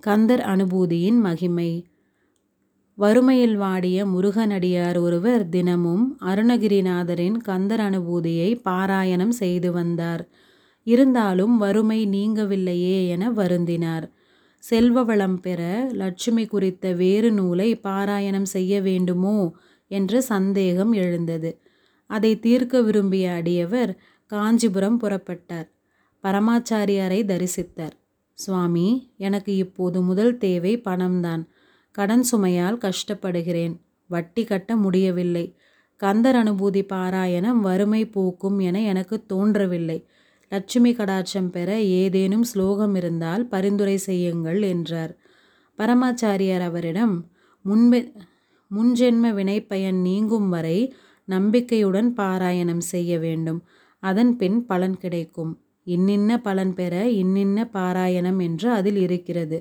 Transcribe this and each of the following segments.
கந்தர் அனுபூதியின் மகிமை. வறுமையில் வாடிய முருகனடியார் ஒருவர் தினமும் அருணகிரிநாதரின் கந்தர் அனுபூதியை பாராயணம் செய்து வந்தார். இருந்தாலும் வறுமை நீங்கவில்லையே என வருந்தினார். செல்வ வளம் பெற லட்சுமி குறித்த வேறு நூலை பாராயணம் செய்ய வேண்டுமோ என்ற சந்தேகம் எழுந்தது. அதை தீர்க்க விரும்பிய அடியவர் காஞ்சிபுரம் புறப்பட்டார். பரமாச்சாரியாரை தரிசித்தார். சுவாமி எனக்கு இப்போது முதல் தேவை பணம்தான். கடன் சுமையால் கஷ்டப்படுகிறேன். வட்டி கட்ட முடியவில்லை. கந்தர் அனுபூதி பாராயணம் வறுமை போக்கும் என எனக்கு தோன்றவில்லை. லட்சுமி கடாட்சம் பெற ஏதேனும் ஸ்லோகம் இருந்தால் பரிந்துரை செய்யுங்கள் என்றார். பரமாச்சாரியார் அவரிடம் முன்பெ முன்ஜென்ம வினைப்பயன் நீங்கும் வரை நம்பிக்கையுடன் பாராயணம் செய்ய வேண்டும். அதன் பின் பலன் கிடைக்கும். இன்னின்ன பலன் பெற இன்னின்ன பாராயணம் என்று அதில் இருக்கிறது.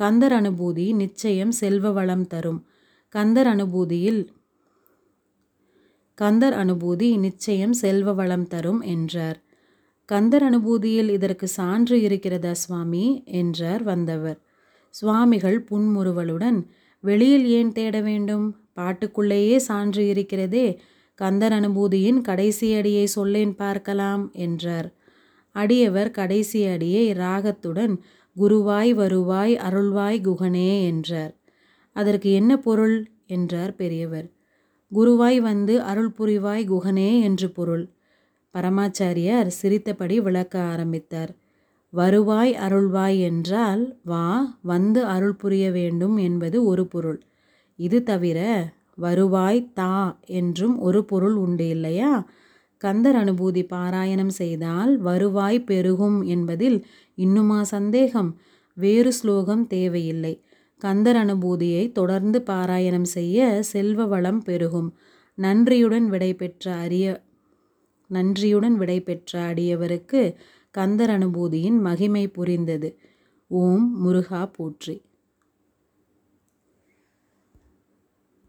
கந்தர் அனுபூதி நிச்சயம் செல்வ வளம் தரும். கந்தர் அனுபூதியில் கந்தர் அனுபூதி நிச்சயம் செல்வ வளம் தரும் என்றார். கந்தர் அனுபூதியில் இதற்கு சான்று இருக்கிறதா சுவாமி? என்றார் வந்தவர். சுவாமிகள் புன்முறுவலுடன் வெளியில் ஏன் தேட வேண்டும்? பாட்டுக்குள்ளேயே சான்று இருக்கிறதே. கந்தர் அனுபூதியின் கடைசி அடியை சொல்லேன் பார்க்கலாம் என்றார். அடியவர் கடைசி அடியை ராகத்துடன் குருவாய் வருவாய் அருள்வாய் குகனே என்றார். அதற்கு என்ன பொருள்? என்றார் பெரியவர். குருவாய் வந்து அருள் புரிவாய் குகனே என்று பொருள். பரமாச்சாரியார் சிரித்தபடி விளக்க ஆரம்பித்தார். வருவாய் அருள்வாய் என்றால் வா வந்து அருள் புரிய வேண்டும் என்பது ஒரு பொருள். இது தவிர வருவாய் தா என்றும் ஒரு பொருள் உண்டு இல்லையா? கந்தர் அனுபூதி பாராயணம் செய்தால் வருவாய் பெருகும் என்பதில் இன்னுமா சந்தேகம்? வேறு ஸ்லோகம் தேவையில்லை. கந்தர் அனுபூதியை தொடர்ந்து பாராயணம் செய்ய செல்வ வளம் பெருகும். நன்றியுடன் விடைபெற்ற அரிய நன்றியுடன் விடைபெற்ற அடியவருக்கு கந்தர் அனுபூதியின் மகிமை புரிந்தது. ஓம் முருகா போற்றி.